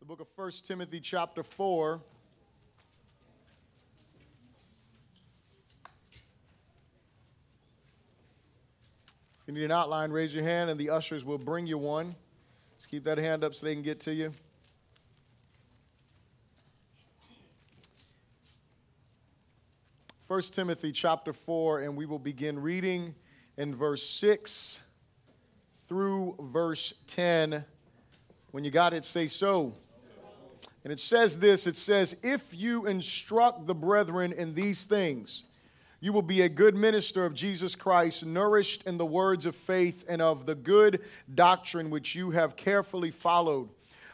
the book of 1 Timothy, chapter 4. If you need an outline, raise your hand and the ushers will bring you one. Just keep that hand up so they can get to you. 1 Timothy chapter 4, and we will begin reading in verse 6 through verse 10. When you got it, say so. And it says this it says, If you instruct the brethren in these things, you will be a good minister of Jesus Christ, nourished in the words of faith and of the good doctrine which you have carefully followed.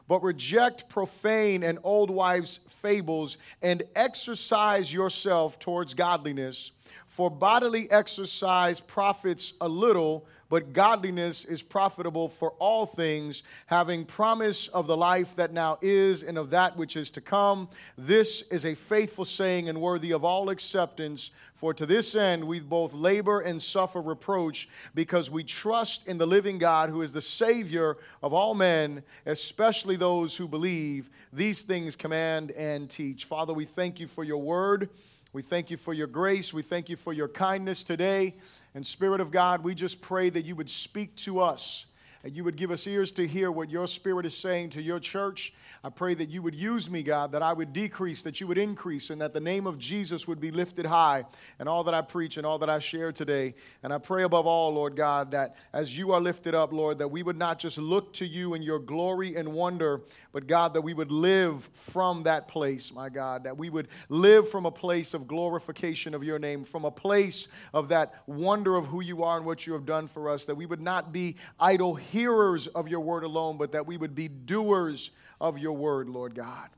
But reject profane and old wives' fables and exercise yourself towards godliness. For bodily exercise profits a little but godliness is profitable for all things, having promise of the life that now is and of that which is to come. This is a faithful saying and worthy of all acceptance. For to this end we both labor and suffer reproach, because we trust in the living God, who is the Savior of all men, especially those who believe. These things command and teach. Father, we thank you for your word. We thank you for your grace. We thank you for your kindness today. And Spirit of God, we just pray that you would speak to us and you would give us ears to hear what your Spirit is saying to your church I pray that you would use me, God, that I would decrease, that you would increase, and that the name of Jesus would be lifted high and all that I preach and all that I share today. And I pray above all, Lord God, that as you are lifted up, Lord, that we would not just look to you in your glory and wonder, but God, that we would live from that place, my God, that we would live from a place of glorification of your name, from a place of that wonder of who you are and what you have done for us, that we would not be idle hearers of your word alone, but that we would be doers of your word, Lord God.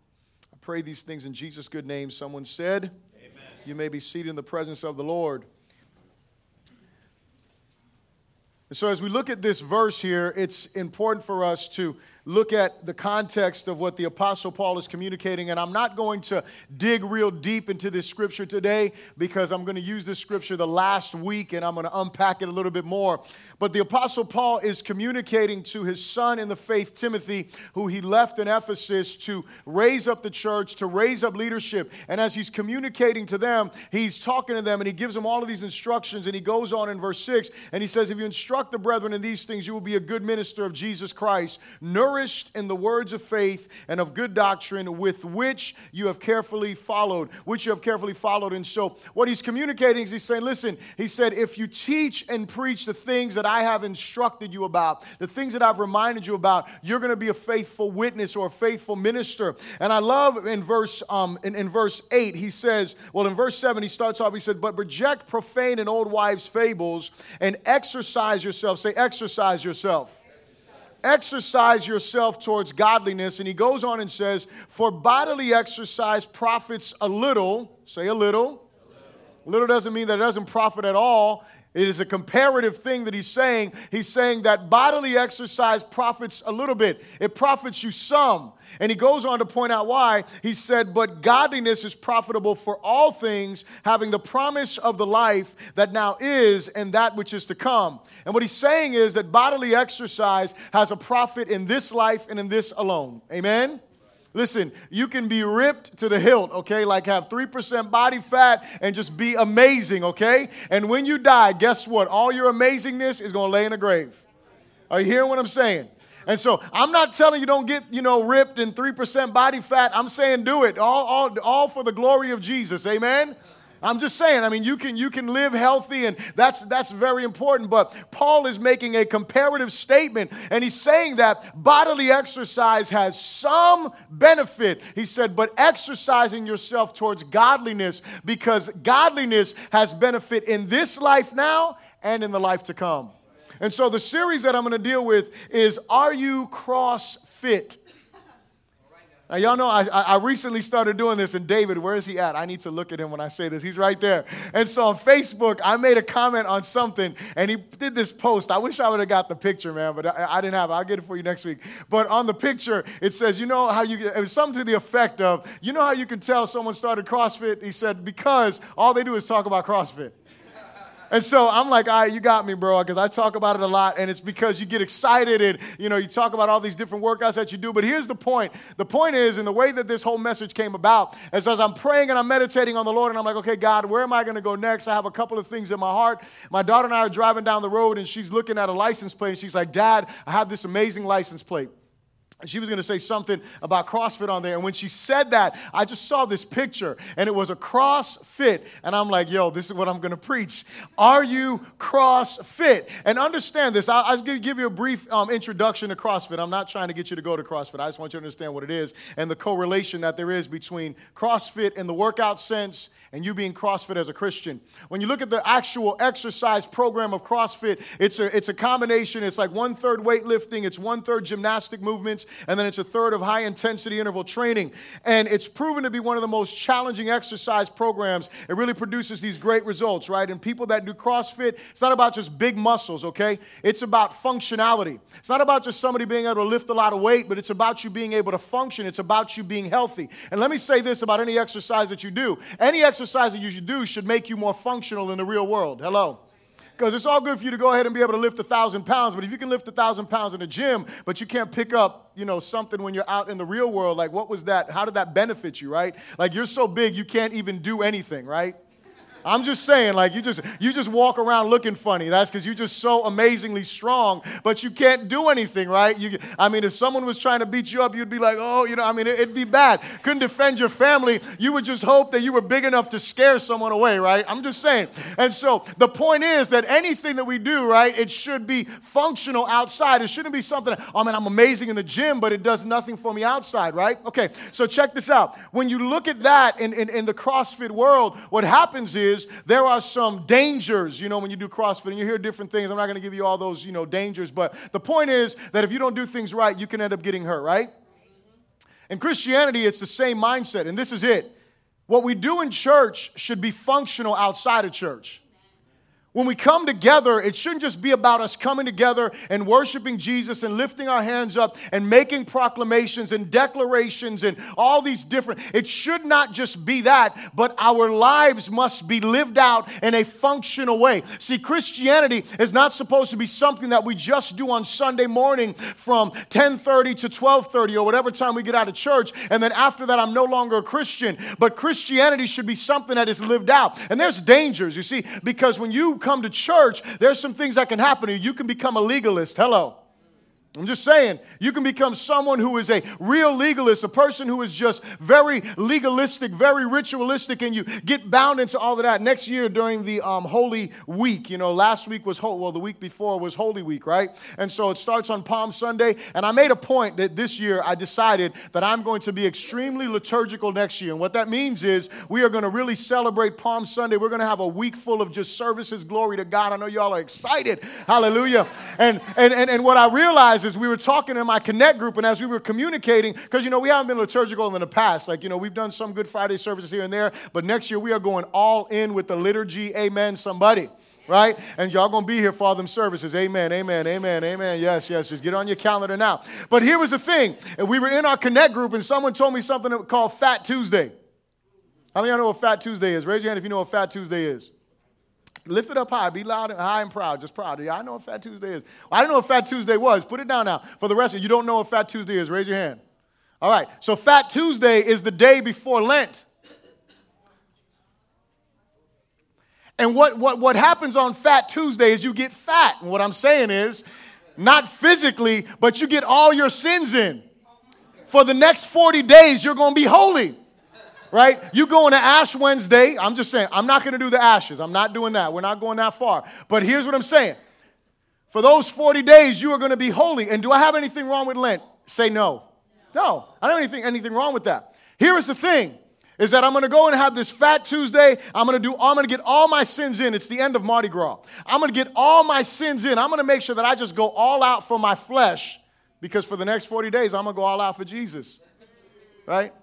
I pray these things in Jesus' good name. Someone said, Amen. You may be seated in the presence of the Lord. And so, as we look at this verse here, it's important for us to look at the context of what the Apostle Paul is communicating. And I'm not going to dig real deep into this scripture today because I'm going to use this scripture the last week and I'm going to unpack it a little bit more. But the Apostle Paul is communicating to his son in the faith, Timothy, who he left in Ephesus to raise up the church, to raise up leadership. And as he's communicating to them, he's talking to them and he gives them all of these instructions. And he goes on in verse 6 and he says, If you instruct the brethren in these things, you will be a good minister of Jesus Christ, nourished in the words of faith and of good doctrine with which you have carefully followed, which you have carefully followed. And so, what he's communicating is he's saying, Listen, he said, if you teach and preach the things that that I have instructed you about, the things that I've reminded you about, you're going to be a faithful witness or a faithful minister. And I love in verse um, in, in verse 8, he says, well, in verse 7, he starts off, he said, But reject profane and old wives' fables and exercise yourself. Say, exercise yourself exercise yourself towards godliness. And he goes on and says, For bodily exercise profits a little. Say a little. A little, little doesn't mean that it doesn't profit at all. It is a comparative thing that he's saying. He's saying that bodily exercise profits a little bit, it profits you some. And he goes on to point out why. He said, But godliness is profitable for all things, having the promise of the life that now is and that which is to come. And what he's saying is that bodily exercise has a profit in this life and in this alone. Amen? Listen, you can be ripped to the hilt, okay? Like have 3% body fat and just be amazing, okay? And when you die, guess what? All your amazingness is going to lay in a grave. Are you hearing what I'm saying? And so I'm not telling you don't get, you know, ripped and 3% body fat. I'm saying do it. All, all, all for the glory of Jesus. Amen? I'm just saying, I mean, you can you can live healthy, and that's that's very important. But Paul is making a comparative statement, and he's saying that bodily exercise has some benefit. He said, but exercising yourself towards godliness, because godliness has benefit in this life now and in the life to come. And so the series that I'm going to deal with is Are You Cross Fit? Now, y'all know I, I recently started doing this, and David, where is he at? I need to look at him when I say this. He's right there. And so on Facebook, I made a comment on something, and he did this post. I wish I would have got the picture, man, but I, I, didn't have it. I'll get it for you next week. But on the picture, it says, you know how you, it was something to the effect of, you know how you can tell someone started CrossFit? He said, because all they do is talk about CrossFit. And so I'm like, all right, you got me, bro, because I talk about it a lot, and it's because you get excited and you know you talk about all these different workouts that you do. But here's the point: the point is, in the way that this whole message came about, is as I'm praying and I'm meditating on the Lord, and I'm like, okay, God, where am I going to go next? I have a couple of things in my heart. My daughter and I are driving down the road, and she's looking at a license plate, and she's like, Dad, I have this amazing license plate she was going to say something about CrossFit on there. And when she said that, I just saw this picture and it was a CrossFit. And I'm like, yo, this is what I'm going to preach. Are you CrossFit? And understand this. I'll, I'll give you a brief um, introduction to CrossFit. I'm not trying to get you to go to CrossFit. I just want you to understand what it is and the correlation that there is between CrossFit in the workout sense and you being CrossFit as a Christian. When you look at the actual exercise program of CrossFit, it's a, it's a combination. It's like one third weightlifting, it's one third gymnastic movements, and then it's a third of high intensity interval training. And it's proven to be one of the most challenging exercise programs. It really produces these great results, right? And people that do CrossFit, it's not about just big muscles, okay? It's about functionality. It's not about just somebody being able to lift a lot of weight, but it's about you being able to function. It's about you being healthy. And let me say this about any exercise that you do any exercise exercise that you should do should make you more functional in the real world. Hello. Because it's all good for you to go ahead and be able to lift a thousand pounds, but if you can lift a thousand pounds in the gym, but you can't pick up, you know, something when you're out in the real world, like what was that? How did that benefit you, right? Like you're so big you can't even do anything, right? I'm just saying, like you just you just walk around looking funny. That's because you're just so amazingly strong, but you can't do anything, right? You, I mean, if someone was trying to beat you up, you'd be like, oh, you know, I mean, it, it'd be bad. Couldn't defend your family. You would just hope that you were big enough to scare someone away, right? I'm just saying. And so the point is that anything that we do, right, it should be functional outside. It shouldn't be something. That, oh man, I'm amazing in the gym, but it does nothing for me outside, right? Okay. So check this out. When you look at that in, in, in the CrossFit world, what happens is is there are some dangers, you know, when you do CrossFit and you hear different things. I'm not going to give you all those, you know, dangers, but the point is that if you don't do things right, you can end up getting hurt, right? In Christianity, it's the same mindset, and this is it. What we do in church should be functional outside of church. When we come together, it shouldn't just be about us coming together and worshiping Jesus and lifting our hands up and making proclamations and declarations and all these different. It should not just be that, but our lives must be lived out in a functional way. See, Christianity is not supposed to be something that we just do on Sunday morning from 10:30 to 12:30 or whatever time we get out of church and then after that I'm no longer a Christian. But Christianity should be something that is lived out. And there's dangers, you see, because when you come to church, there's some things that can happen to you. You can become a legalist. Hello. I'm just saying, you can become someone who is a real legalist, a person who is just very legalistic, very ritualistic, and you get bound into all of that. Next year during the um, Holy Week, you know, last week was, well, the week before was Holy Week, right? And so it starts on Palm Sunday. And I made a point that this year I decided that I'm going to be extremely liturgical next year. And what that means is we are going to really celebrate Palm Sunday. We're going to have a week full of just services. Glory to God. I know y'all are excited. Hallelujah. And, and, and, and what I realized we were talking in my Connect group and as we were communicating, because, you know, we haven't been liturgical in the past. Like, you know, we've done some Good Friday services here and there, but next year we are going all in with the liturgy. Amen, somebody right? And y'all gonna be here for all them services. Amen, amen, amen, amen. Yes, yes, just get on your calendar now. But here was the thing. We were in our Connect group and someone told me something called Fat Tuesday. How many of y'all know what Fat Tuesday is? Raise your hand if you know what Fat Tuesday is. Lift it up high. Be loud and high and proud. Just proud. Yeah, I know what Fat Tuesday is. I don't know what Fat Tuesday was. Put it down now. For the rest of you, you don't know what Fat Tuesday is. Raise your hand. All right. So Fat Tuesday is the day before Lent. And what, what, what happens on Fat Tuesday is you get fat. And what I'm saying is, not physically, but you get all your sins in. For the next 40 days, you're going to be holy right? You going to Ash Wednesday. I'm just saying, I'm not going to do the ashes. I'm not doing that. We're not going that far. But here's what I'm saying. For those 40 days, you are going to be holy. And do I have anything wrong with Lent? Say no. No, I don't have anything, anything wrong with that. Here is the thing is that I'm going to go and have this fat Tuesday. I'm to do I'm going to get all my sins in. It's the end of Mardi Gras. I'm going to get all my sins in. I'm going to make sure that I just go all out for my flesh because for the next 40 days I'm going to go all out for Jesus. Right?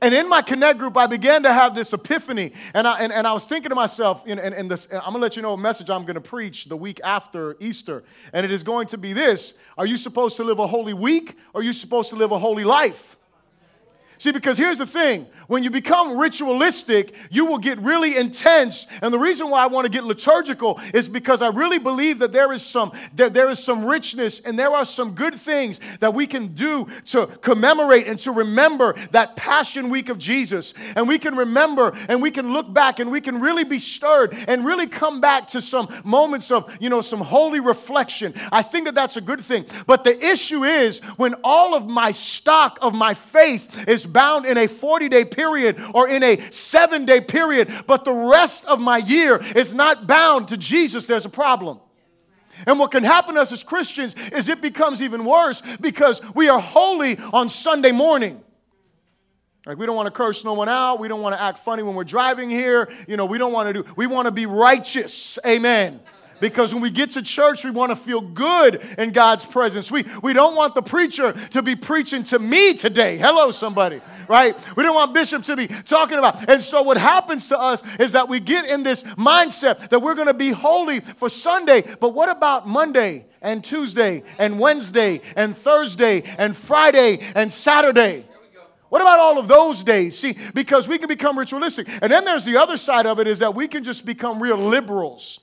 And in my connect group, I began to have this epiphany. And I, and, and I was thinking to myself, and, and, and, this, and I'm going to let you know a message I'm going to preach the week after Easter. And it is going to be this Are you supposed to live a holy week or are you supposed to live a holy life? See, because here's the thing when you become ritualistic, you will get really intense. And the reason why I want to get liturgical is because I really believe that there is some there, there is some richness and there are some good things that we can do to commemorate and to remember that passion week of Jesus. And we can remember and we can look back and we can really be stirred and really come back to some moments of, you know, some holy reflection. I think that that's a good thing. But the issue is when all of my stock of my faith is bound in a 40 day period or in a seven day period, but the rest of my year is not bound to Jesus, there's a problem. And what can happen to us as Christians is it becomes even worse because we are holy on Sunday morning. Like we don't want to curse no one out. We don't want to act funny when we're driving here. You know, we don't want to do, we want to be righteous. Amen because when we get to church, we want to feel good in God's presence. We, we don't want the preacher to be preaching to me today. Hello, somebody, right? We don't want Bishop to be talking about. And so, what happens to us is that we get in this mindset that we're going to be holy for Sunday, but what about Monday? And Tuesday and Wednesday and Thursday and Friday and Saturday. What about all of those days? See, because we can become ritualistic. And then there's the other side of it is that we can just become real liberals.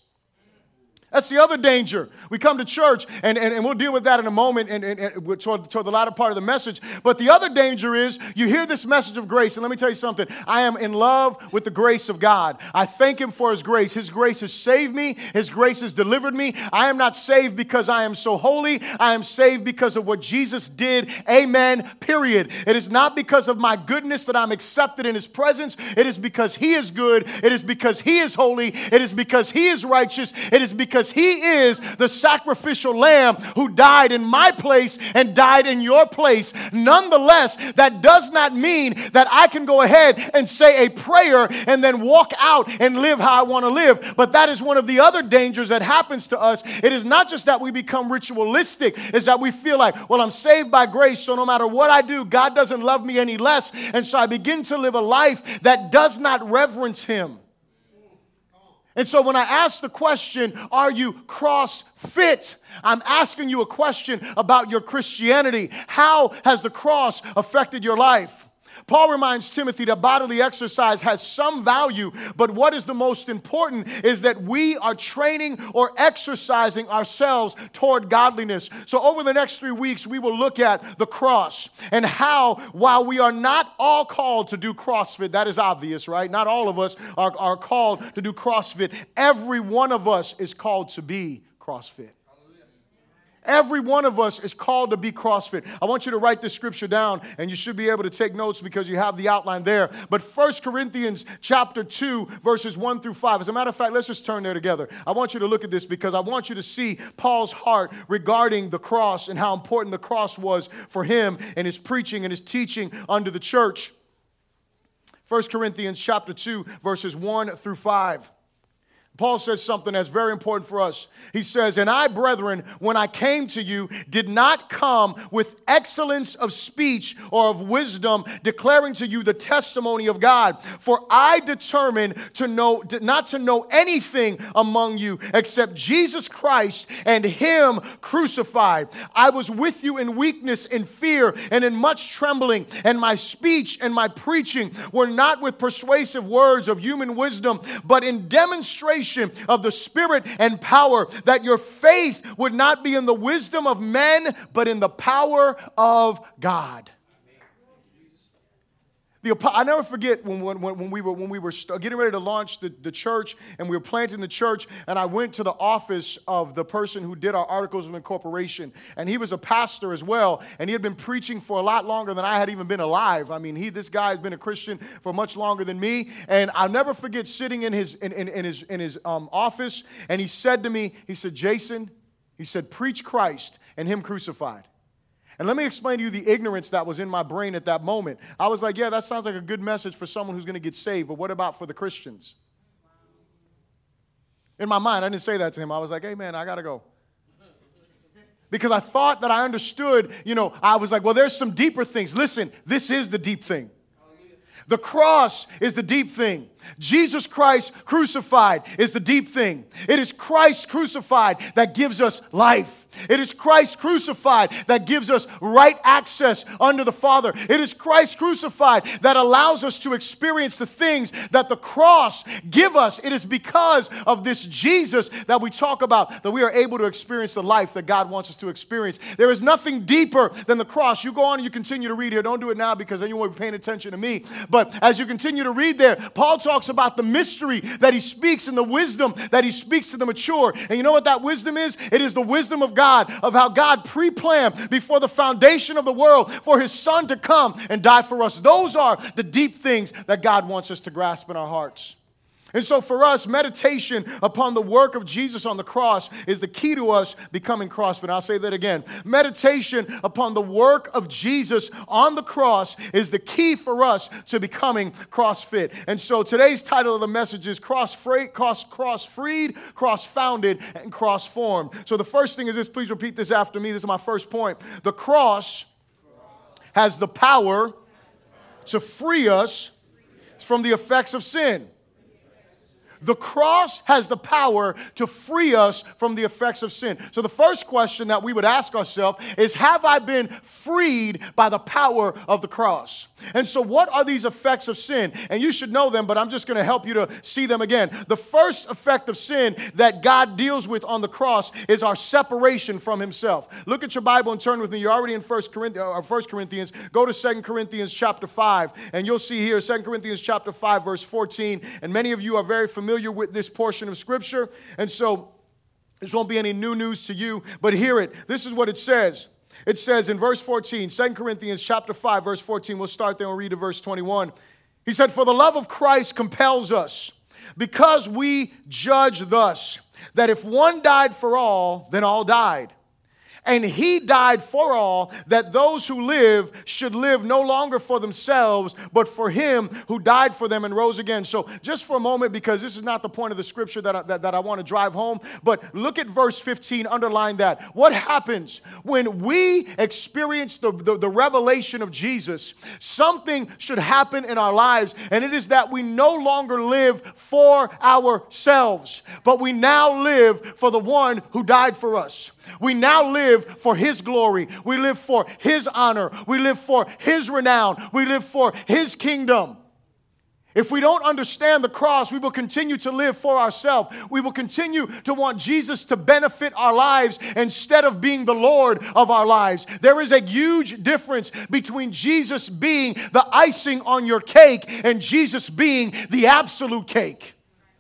That's the other danger. We come to church, and, and, and we'll deal with that in a moment and, and, and toward, toward the latter part of the message. But the other danger is you hear this message of grace, and let me tell you something. I am in love with the grace of God. I thank Him for His grace. His grace has saved me, His grace has delivered me. I am not saved because I am so holy, I am saved because of what Jesus did. Amen. Period. It is not because of my goodness that I'm accepted in His presence, it is because He is good, it is because He is holy, it is because He is righteous, it is because because he is the sacrificial lamb who died in my place and died in your place. Nonetheless, that does not mean that I can go ahead and say a prayer and then walk out and live how I want to live. But that is one of the other dangers that happens to us. It is not just that we become ritualistic, is that we feel like, well, I'm saved by grace, so no matter what I do, God doesn't love me any less. And so I begin to live a life that does not reverence him. And so when I ask the question, are you cross fit? I'm asking you a question about your Christianity. How has the cross affected your life? Paul reminds Timothy that bodily exercise has some value, but what is the most important is that we are training or exercising ourselves toward godliness. So, over the next three weeks, we will look at the cross and how, while we are not all called to do CrossFit, that is obvious, right? Not all of us are, are called to do CrossFit. Every one of us is called to be CrossFit. Every one of us is called to be CrossFit. I want you to write this scripture down and you should be able to take notes because you have the outline there. But First Corinthians chapter 2 verses 1 through 5. As a matter of fact, let's just turn there together. I want you to look at this because I want you to see Paul's heart regarding the cross and how important the cross was for him and his preaching and his teaching under the church. 1 Corinthians chapter 2 verses 1 through 5. Paul says something that's very important for us. He says, And I, brethren, when I came to you, did not come with excellence of speech or of wisdom, declaring to you the testimony of God. For I determined to know, not to know anything among you except Jesus Christ and Him crucified. I was with you in weakness, in fear, and in much trembling, and my speech and my preaching were not with persuasive words of human wisdom, but in demonstration of the Spirit and power, that your faith would not be in the wisdom of men, but in the power of God. The, I never forget when, when, when, we were, when we were getting ready to launch the, the church and we were planting the church, and I went to the office of the person who did our articles of incorporation. And he was a pastor as well, and he had been preaching for a lot longer than I had even been alive. I mean, he, this guy has been a Christian for much longer than me. And I'll never forget sitting in his, in, in, in his, in his um, office, and he said to me, he said, Jason, he said, preach Christ and him crucified. And let me explain to you the ignorance that was in my brain at that moment. I was like, yeah, that sounds like a good message for someone who's going to get saved, but what about for the Christians? In my mind, I didn't say that to him. I was like, hey, man, I got to go. Because I thought that I understood, you know, I was like, well, there's some deeper things. Listen, this is the deep thing. The cross is the deep thing. Jesus Christ crucified is the deep thing. It is Christ crucified that gives us life. It is Christ crucified that gives us right access under the Father. It is Christ crucified that allows us to experience the things that the cross give us. It is because of this Jesus that we talk about that we are able to experience the life that God wants us to experience. There is nothing deeper than the cross. You go on and you continue to read here. Don't do it now because then you won't be paying attention to me. But as you continue to read there, Paul talks about the mystery that he speaks and the wisdom that he speaks to the mature. And you know what that wisdom is? It is the wisdom of God God, of how God pre planned before the foundation of the world for his son to come and die for us. Those are the deep things that God wants us to grasp in our hearts. And so, for us, meditation upon the work of Jesus on the cross is the key to us becoming CrossFit. I'll say that again. Meditation upon the work of Jesus on the cross is the key for us to becoming CrossFit. And so, today's title of the message is Cross Freed, Cross, cross Freed, Cross Founded, and Cross Formed. So, the first thing is this please repeat this after me. This is my first point. The cross has the power to free us from the effects of sin. The cross has the power to free us from the effects of sin. So, the first question that we would ask ourselves is Have I been freed by the power of the cross? And so, what are these effects of sin? And you should know them, but I'm just going to help you to see them again. The first effect of sin that God deals with on the cross is our separation from Himself. Look at your Bible and turn with me. You're already in 1 Corinthians. Uh, uh, 1 Corinthians. Go to 2 Corinthians chapter 5, and you'll see here 2 Corinthians chapter 5, verse 14. And many of you are very familiar with this portion of Scripture. And so, this won't be any new news to you, but hear it. This is what it says. It says in verse 14, 2 Corinthians chapter 5, verse 14, we'll start there and read to verse 21. He said, For the love of Christ compels us, because we judge thus, that if one died for all, then all died. And he died for all, that those who live should live no longer for themselves, but for him who died for them and rose again. So, just for a moment, because this is not the point of the scripture that I, that, that I want to drive home, but look at verse 15, underline that. What happens when we experience the, the, the revelation of Jesus? Something should happen in our lives, and it is that we no longer live for ourselves, but we now live for the one who died for us. We now live for His glory. We live for His honor. We live for His renown. We live for His kingdom. If we don't understand the cross, we will continue to live for ourselves. We will continue to want Jesus to benefit our lives instead of being the Lord of our lives. There is a huge difference between Jesus being the icing on your cake and Jesus being the absolute cake.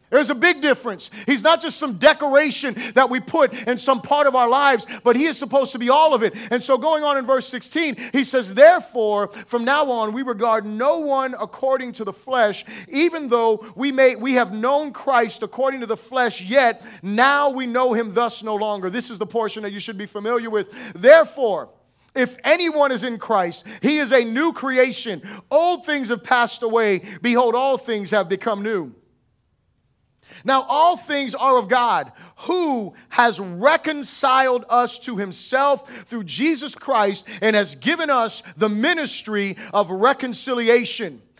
There's a big difference. He's not just some decoration that we put in some part of our lives, but He is supposed to be all of it. And so, going on in verse 16, He says, Therefore, from now on, we regard no one according to the flesh, even though we, may, we have known Christ according to the flesh, yet now we know Him thus no longer. This is the portion that you should be familiar with. Therefore, if anyone is in Christ, he is a new creation. Old things have passed away. Behold, all things have become new. Now, all things are of God, who has reconciled us to himself through Jesus Christ and has given us the ministry of reconciliation.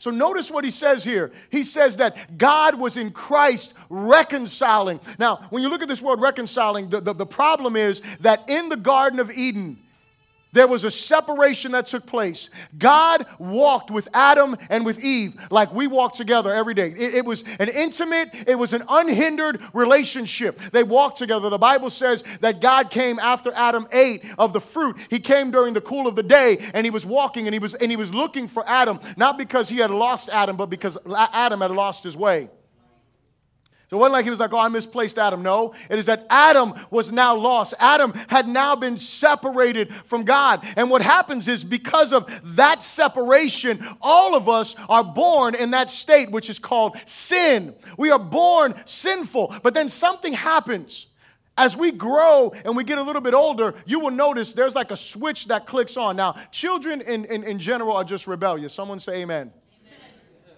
So notice what he says here. He says that God was in Christ reconciling. Now, when you look at this word reconciling, the, the, the problem is that in the Garden of Eden, there was a separation that took place. God walked with Adam and with Eve like we walk together every day. It, it, was an intimate, it was an unhindered relationship. They walked together. The Bible says that God came after Adam ate of the fruit. He came during the cool of the day and he was walking and he was and he was looking for Adam, not because he had lost Adam, but because Adam had lost his way. So it wasn't like he was like, oh, I misplaced Adam. No, it is that Adam was now lost. Adam had now been separated from God. And what happens is because of that separation, all of us are born in that state, which is called sin. We are born sinful, but then something happens. As we grow and we get a little bit older, you will notice there's like a switch that clicks on. Now, children in, in, in general are just rebellious. Someone say amen.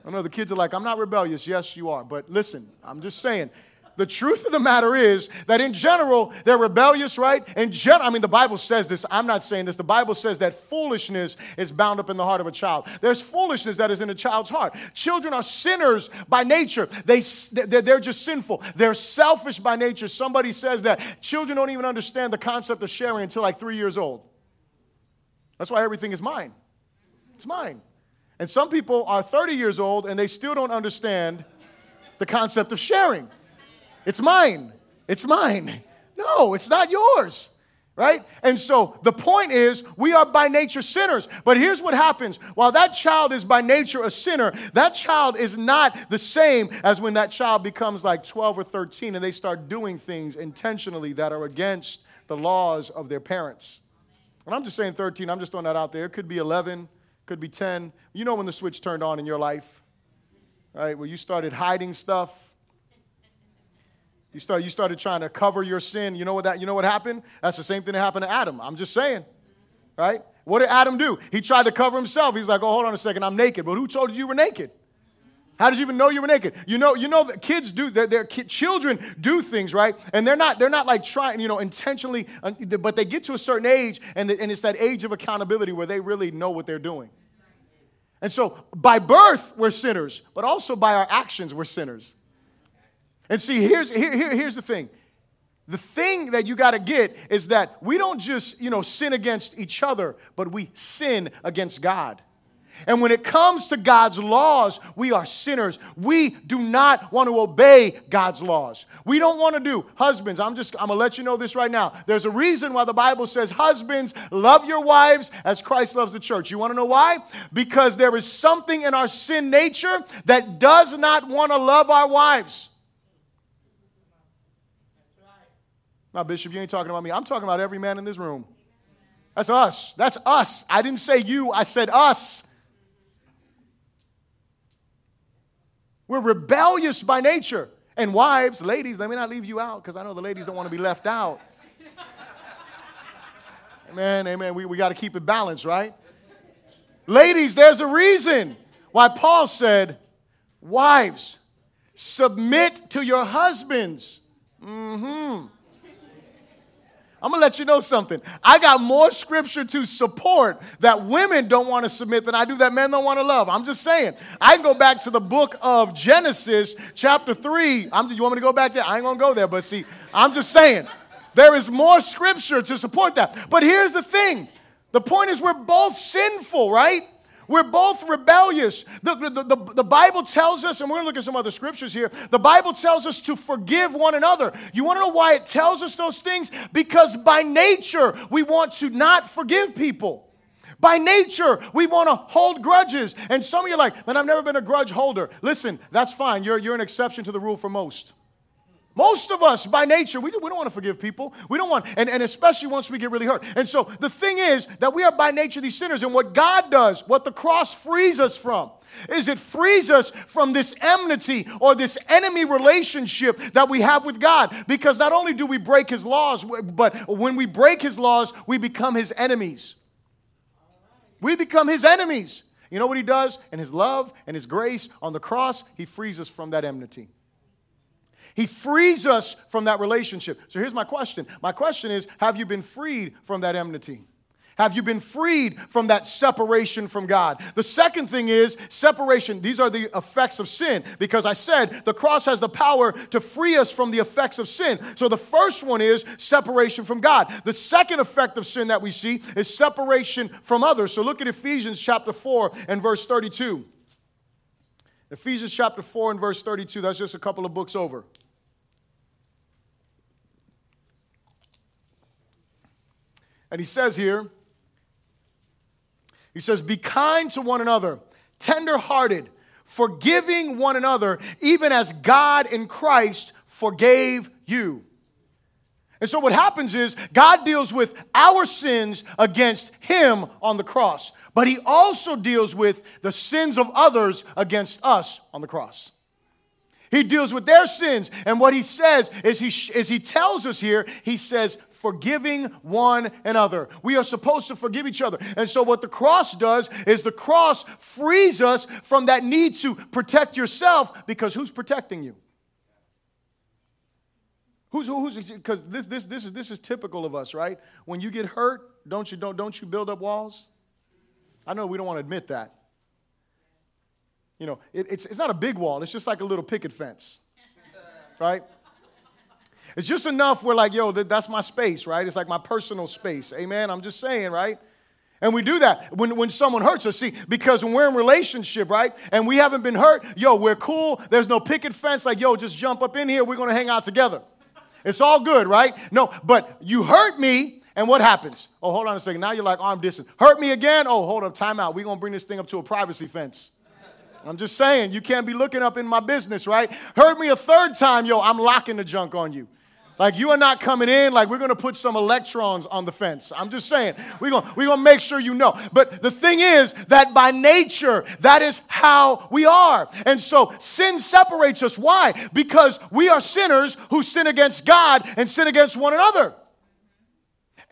I know the kids are like, I'm not rebellious. Yes, you are. But listen, I'm just saying. The truth of the matter is that in general, they're rebellious, right? In gen- I mean, the Bible says this. I'm not saying this. The Bible says that foolishness is bound up in the heart of a child. There's foolishness that is in a child's heart. Children are sinners by nature. They, they're just sinful. They're selfish by nature. Somebody says that children don't even understand the concept of sharing until like three years old. That's why everything is mine. It's mine. And some people are 30 years old and they still don't understand the concept of sharing. It's mine. It's mine. No, it's not yours. Right? And so the point is, we are by nature sinners. But here's what happens while that child is by nature a sinner, that child is not the same as when that child becomes like 12 or 13 and they start doing things intentionally that are against the laws of their parents. And I'm just saying 13, I'm just throwing that out there. It could be 11, could be 10. You know when the switch turned on in your life, right? Where you started hiding stuff. You, start, you started trying to cover your sin. You know what that you know what happened? That's the same thing that happened to Adam. I'm just saying. Right? What did Adam do? He tried to cover himself. He's like, oh, hold on a second, I'm naked. But who told you you were naked? How did you even know you were naked? You know, you know that kids do, their, their children do things, right? And they're not, they're not like trying, you know, intentionally, but they get to a certain age, and, and it's that age of accountability where they really know what they're doing. And so by birth, we're sinners, but also by our actions, we're sinners. And see, here's, here, here, here's the thing. The thing that you got to get is that we don't just, you know, sin against each other, but we sin against God. And when it comes to God's laws, we are sinners. We do not want to obey God's laws. We don't want to do husbands. I'm just I'm going to let you know this right now. There's a reason why the Bible says husbands love your wives as Christ loves the church. You want to know why? Because there is something in our sin nature that does not want to love our wives. Now, Bishop, you ain't talking about me. I'm talking about every man in this room. That's us. That's us. I didn't say you, I said us. We're rebellious by nature. And wives, ladies, let me not leave you out because I know the ladies don't want to be left out. amen, amen. We, we got to keep it balanced, right? ladies, there's a reason why Paul said, Wives, submit to your husbands. Mm hmm. I'm gonna let you know something. I got more scripture to support that women don't want to submit than I do that men don't want to love. I'm just saying. I can go back to the book of Genesis, chapter 3. I'm, you want me to go back there? I ain't gonna go there, but see, I'm just saying. There is more scripture to support that. But here's the thing the point is, we're both sinful, right? We're both rebellious. The, the, the, the, Bible tells us, and we're going to look at some other scriptures here, the Bible tells us to forgive one another. You want to know why it tells us those things? Because by nature, we want to not forgive people. By nature, we want to hold grudges. And some of you are like, man, I've never been a grudge holder. Listen, that's fine. You're, you're an exception to the rule for most. Most of us, by nature, we, do, we don't want to forgive people. We don't want, and, and especially once we get really hurt. And so the thing is that we are by nature these sinners. And what God does, what the cross frees us from, is it frees us from this enmity or this enemy relationship that we have with God. Because not only do we break his laws, but when we break his laws, we become his enemies. We become his enemies. You know what he does? In his love and his grace on the cross, he frees us from that enmity. He frees us from that relationship. So here's my question. My question is Have you been freed from that enmity? Have you been freed from that separation from God? The second thing is separation. These are the effects of sin because I said the cross has the power to free us from the effects of sin. So the first one is separation from God. The second effect of sin that we see is separation from others. So look at Ephesians chapter 4 and verse 32. Ephesians chapter 4 and verse 32. That's just a couple of books over. And he says here, he says, Be kind to one another, tender hearted, forgiving one another, even as God in Christ forgave you. And so what happens is God deals with our sins against him on the cross, but he also deals with the sins of others against us on the cross. He deals with their sins. And what he says is he, is he tells us here, he says, forgiving one another. We are supposed to forgive each other. And so, what the cross does is the cross frees us from that need to protect yourself because who's protecting you? Who's who's because this this this is this is typical of us, right? When you get hurt, don't you don't don't you build up walls? I know we don't want to admit that. You know, it, it's it's not a big wall. It's just like a little picket fence, right? It's just enough where like, yo, that's my space, right? It's like my personal space. Amen. I'm just saying, right? And we do that when, when someone hurts us. See, because when we're in relationship, right, and we haven't been hurt, yo, we're cool. There's no picket fence, like, yo, just jump up in here. We're gonna hang out together. It's all good, right? No, but you hurt me, and what happens? Oh, hold on a second. Now you're like arm distance. Hurt me again? Oh, hold up, time out. We're gonna bring this thing up to a privacy fence. I'm just saying, you can't be looking up in my business, right? Heard me a third time, yo, I'm locking the junk on you. Like you are not coming in, like we're gonna put some electrons on the fence. I'm just saying, we're gonna, we're gonna make sure you know. But the thing is that by nature, that is how we are. And so sin separates us. Why? Because we are sinners who sin against God and sin against one another.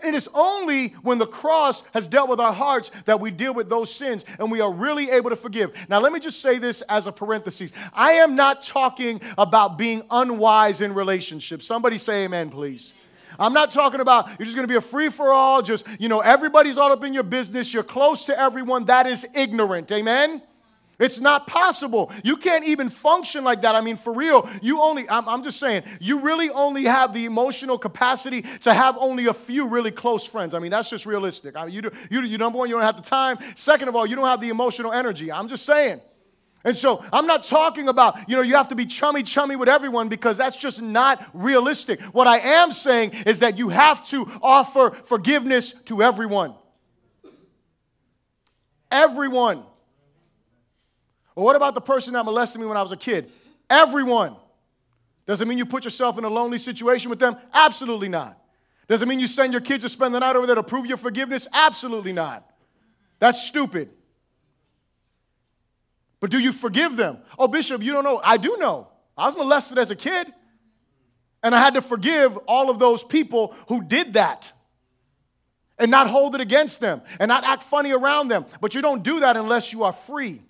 It is only when the cross has dealt with our hearts that we deal with those sins and we are really able to forgive. Now, let me just say this as a parenthesis. I am not talking about being unwise in relationships. Somebody say amen, please. I'm not talking about you're just going to be a free for all, just, you know, everybody's all up in your business, you're close to everyone. That is ignorant. Amen? It's not possible. You can't even function like that. I mean, for real, you only, I'm, I'm, just saying, you really only have the emotional capacity to have only a few really close friends. I mean, that's just realistic. I mean, you, do, you, you number one, you don't have the time. Second of all, you don't have the emotional energy. I'm just saying. And so I'm not talking about, you know, you have to be chummy chummy with everyone because that's just not realistic. What I am saying is that you have to offer forgiveness to everyone. Everyone. Well, what about the person that molested me when I was a kid? Everyone. Does it mean you put yourself in a lonely situation with them? Absolutely not. Does it mean you send your kids to spend the night over there to prove your forgiveness? Absolutely not. That's stupid. But do you forgive them? Oh, Bishop, you don't know. I do know. I was molested as a kid, and I had to forgive all of those people who did that and not hold it against them and not act funny around them. But you don't do that unless you are free.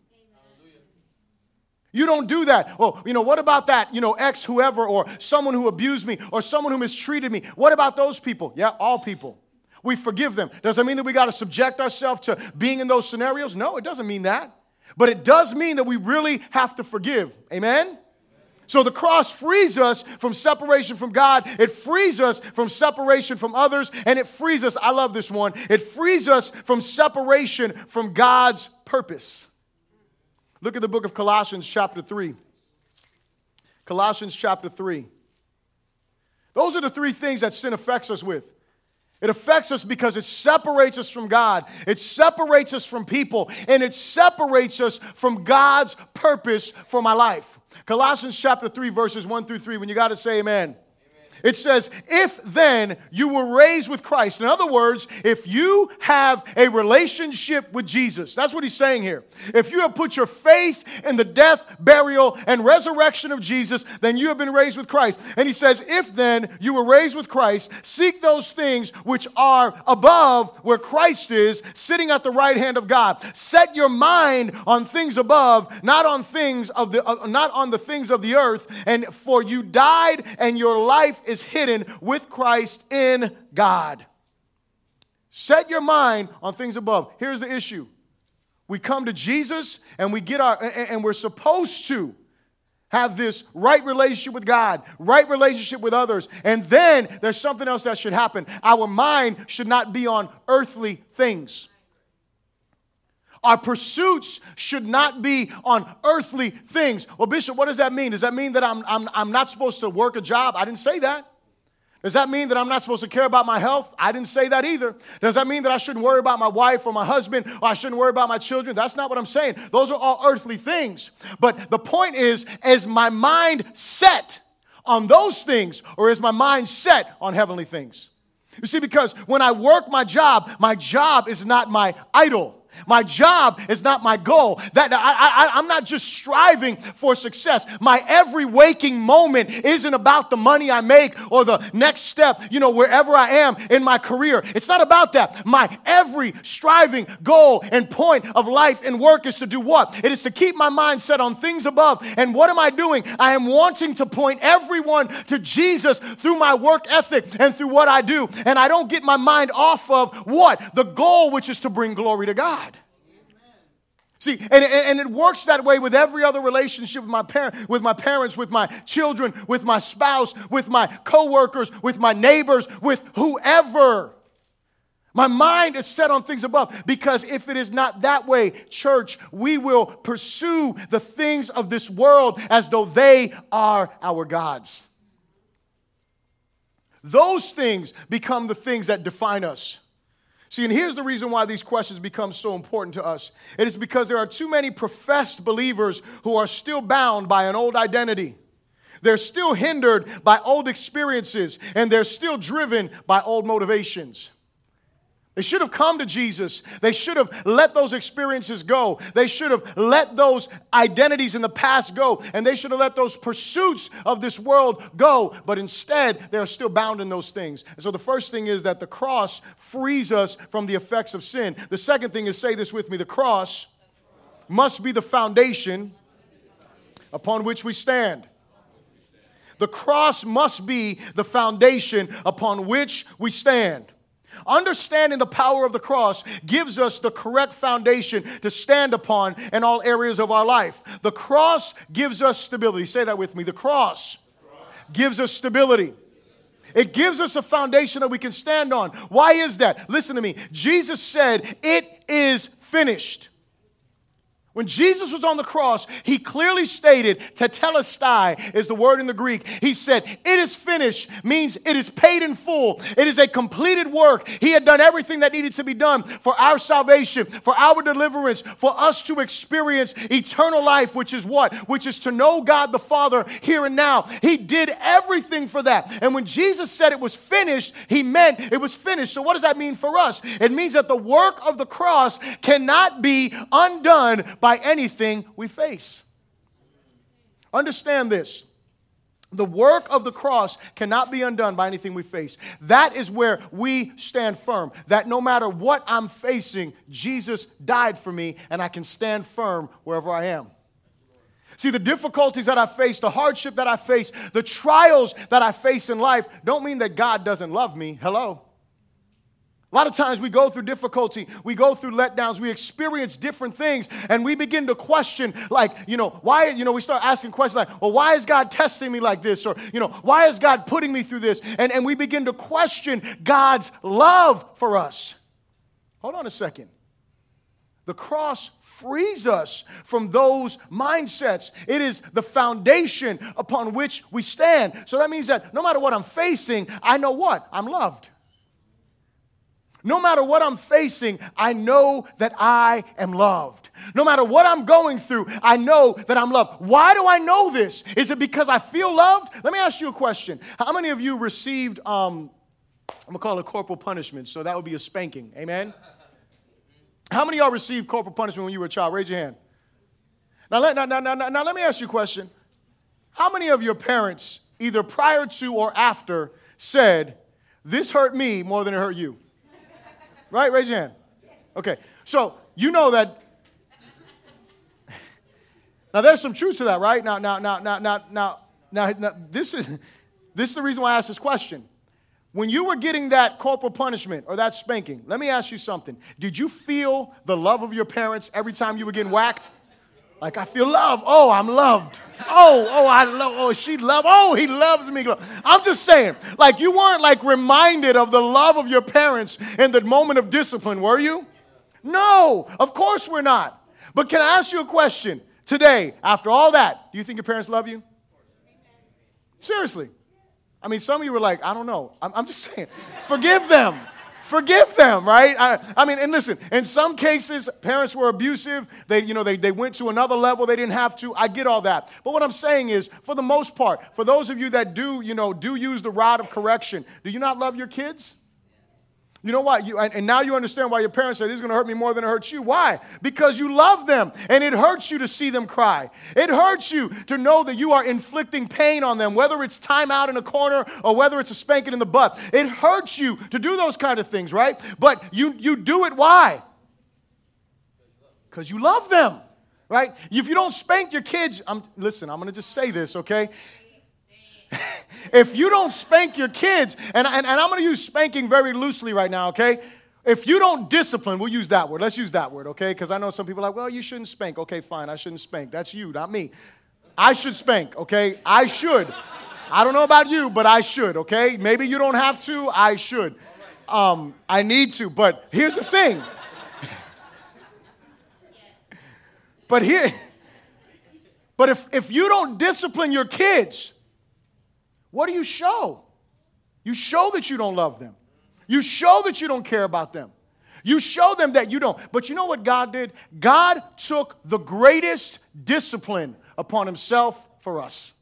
You don't do that. Well, you know, what about that, you know, ex whoever or someone who abused me or someone who mistreated me? What about those people? Yeah, all people. We forgive them. Does that mean that we got to subject ourselves to being in those scenarios? No, it doesn't mean that. But it does mean that we really have to forgive. Amen? So the cross frees us from separation from God. It frees us from separation from others. And it frees us, I love this one, it frees us from separation from God's purpose. Look at the book of Colossians, chapter 3. Colossians, chapter 3. Those are the three things that sin affects us with. It affects us because it separates us from God, it separates us from people, and it separates us from God's purpose for my life. Colossians chapter 3, verses 1 through 3. When you got to say amen. It says, if then you were raised with Christ. In other words, if you have a relationship with Jesus, that's what he's saying here. If you have put your faith in the death, burial, and resurrection of Jesus, then you have been raised with Christ. And he says, if then you were raised with Christ, seek those things which are above where Christ is, sitting at the right hand of God. Set your mind on things above, not on things of the uh, not on the things of the earth. And for you died and your life is hidden with Christ in God. Set your mind on things above. Here's the issue we come to Jesus and we get our, and we're supposed to have this right relationship with God, right relationship with others. And then there's something else that should happen. Our mind should not be on earthly things. Our pursuits should not be on earthly things. Well, Bishop, what does that mean? Does that mean that I'm, I'm, I'm not supposed to work a job? I didn't say that. Does that mean that I'm not supposed to care about my health? I didn't say that either. Does that mean that I shouldn't worry about my wife or my husband or I shouldn't worry about my children? That's not what I'm saying. Those are all earthly things. But the point is, is my mind set on those things or is my mind set on heavenly things? You see, because when I work my job, my job is not my idol. My job is not my goal. That I, I, I'm not just striving for success. My every waking moment isn't about the money I make or the next step, you know, wherever I am in my career. It's not about that. My every striving goal and point of life and work is to do what? It is to keep my mind set on things above. And what am I doing? I am wanting to point everyone to Jesus through my work ethic and through what I do. And I don't get my mind off of what? The goal, which is to bring glory to God. See, and, and it works that way with every other relationship with my, par- with my parents, with my children, with my spouse, with my coworkers, with my neighbors, with whoever. My mind is set on things above because if it is not that way, church, we will pursue the things of this world as though they are our gods. Those things become the things that define us. See, and here's the reason why these questions become so important to us it is because there are too many professed believers who are still bound by an old identity. They're still hindered by old experiences, and they're still driven by old motivations. They should have come to Jesus. They should have let those experiences go. They should have let those identities in the past go. And they should have let those pursuits of this world go. But instead, they're still bound in those things. And so the first thing is that the cross frees us from the effects of sin. The second thing is say this with me the cross must be the foundation upon which we stand. The cross must be the foundation upon which we stand. Understanding the power of the cross gives us the correct foundation to stand upon in all areas of our life. The cross gives us stability. Say that with me. The cross gives us stability. It gives us a foundation that we can stand on. Why is that? Listen to me. Jesus said, It is finished. When Jesus was on the cross, he clearly stated, tetelestai is the word in the Greek. He said, It is finished, means it is paid in full. It is a completed work. He had done everything that needed to be done for our salvation, for our deliverance, for us to experience eternal life, which is what? Which is to know God the Father here and now. He did everything for that. And when Jesus said it was finished, he meant it was finished. So, what does that mean for us? It means that the work of the cross cannot be undone by anything we face. Understand this. The work of the cross cannot be undone by anything we face. That is where we stand firm. That no matter what I'm facing, Jesus died for me, and I can stand firm wherever I am. See, the difficulties that I face, the hardship that I face, the trials that I face in life don't mean that God doesn't love me. Hello. A lot of times we go through difficulty, we go through letdowns, we experience different things, and we begin to question, like, you know, why, you know, we start asking questions like, well, why is God testing me like this? Or, you know, why is God putting me through this? And, and we begin to question God's love for us. Hold on a second. The cross frees us from those mindsets. It is the foundation upon which we stand. So that means that no matter what I'm facing, I know what? I'm loved. No matter what I'm facing, I know that I am loved. No matter what I'm going through, I know that I'm loved. Why do I know this? Is it because I feel loved? Let me ask you a question. How many of you received, um, I'm gonna call it corporal punishment, so that would be a spanking. Amen? How many of y'all received corporal punishment when you were a child? Raise your hand. Now, let, now, now, now, now, let me ask you a question. How many of your parents, either prior to or after, said, This hurt me more than it hurt you? Right? Raise your hand. Okay. So you know that. Now there's some truth to that, right? Now, now, now, now, now, now, now, now this is this is the reason why I asked this question. When you were getting that corporal punishment or that spanking, let me ask you something. Did you feel the love of your parents every time you were getting whacked? Like I feel love. Oh, I'm loved. Oh, oh, I love. Oh, she love. Oh, he loves me. I'm just saying, like you weren't like reminded of the love of your parents in the moment of discipline, were you? No, of course we're not. But can I ask you a question today? After all that, do you think your parents love you? Seriously. I mean, some of you were like, I don't know. I'm, I'm just saying, forgive them. Forgive them, right? I, I, mean, and listen, in some cases, parents were abusive. They, you know, they, they went to another level they didn't have to. I get all that. But what I'm saying is, for the most part, for those of you that do, you know, do use the rod of correction, do you not love your kids? You know why? You, and, and now you understand why your parents say this is going to hurt me more than it hurts you. Why? Because you love them and it hurts you to see them cry. It hurts you to know that you are inflicting pain on them, whether it's time out in a corner or whether it's a spanking in the butt. It hurts you to do those kind of things, right? But you, you do it why? Because you love them, right? If you don't spank your kids, I'm, listen, I'm going to just say this, okay? if you don't spank your kids, and, and, and I'm going to use spanking very loosely right now, okay? If you don't discipline, we'll use that word. Let's use that word, okay? Because I know some people are like, well, you shouldn't spank. Okay, fine, I shouldn't spank. That's you, not me. I should spank, okay? I should. I don't know about you, but I should, okay? Maybe you don't have to, I should. Um, I need to, but here's the thing. but here, but if, if you don't discipline your kids, what do you show? You show that you don't love them. You show that you don't care about them. You show them that you don't. But you know what God did? God took the greatest discipline upon himself for us.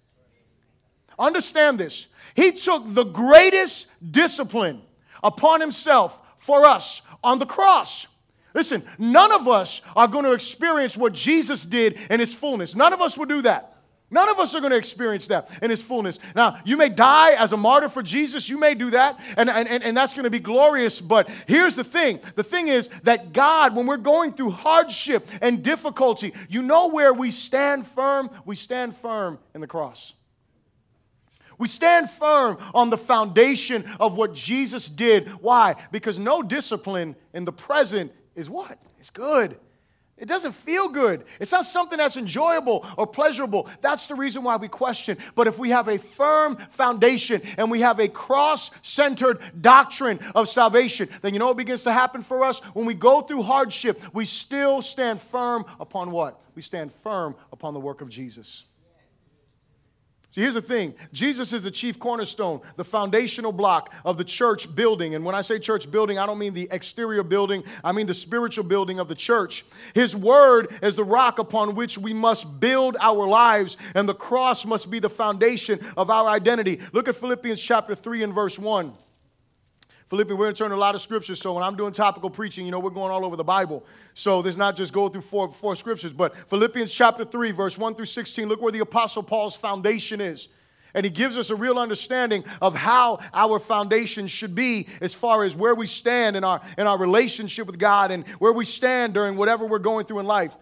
Understand this. He took the greatest discipline upon himself for us on the cross. Listen, none of us are going to experience what Jesus did in his fullness. None of us will do that. None of us are going to experience that in its fullness. Now, you may die as a martyr for Jesus. You may do that, and, and, and that's going to be glorious. But here's the thing the thing is that God, when we're going through hardship and difficulty, you know where we stand firm? We stand firm in the cross. We stand firm on the foundation of what Jesus did. Why? Because no discipline in the present is what? It's good. It doesn't feel good. It's not something that's enjoyable or pleasurable. That's the reason why we question. But if we have a firm foundation and we have a cross centered doctrine of salvation, then you know what begins to happen for us? When we go through hardship, we still stand firm upon what? We stand firm upon the work of Jesus. See, here's the thing Jesus is the chief cornerstone, the foundational block of the church building. And when I say church building, I don't mean the exterior building, I mean the spiritual building of the church. His word is the rock upon which we must build our lives, and the cross must be the foundation of our identity. Look at Philippians chapter 3 and verse 1. Philippians, we're going to turn to a lot of scriptures. So when I'm doing topical preaching, you know, we're going all over the Bible. So there's not just go through four, four scriptures, but Philippians chapter 3, verse 1 through 16, look where the Apostle Paul's foundation is. And he gives us a real understanding of how our foundation should be as far as where we stand in our, in our relationship with God and where we stand during whatever we're going through in life.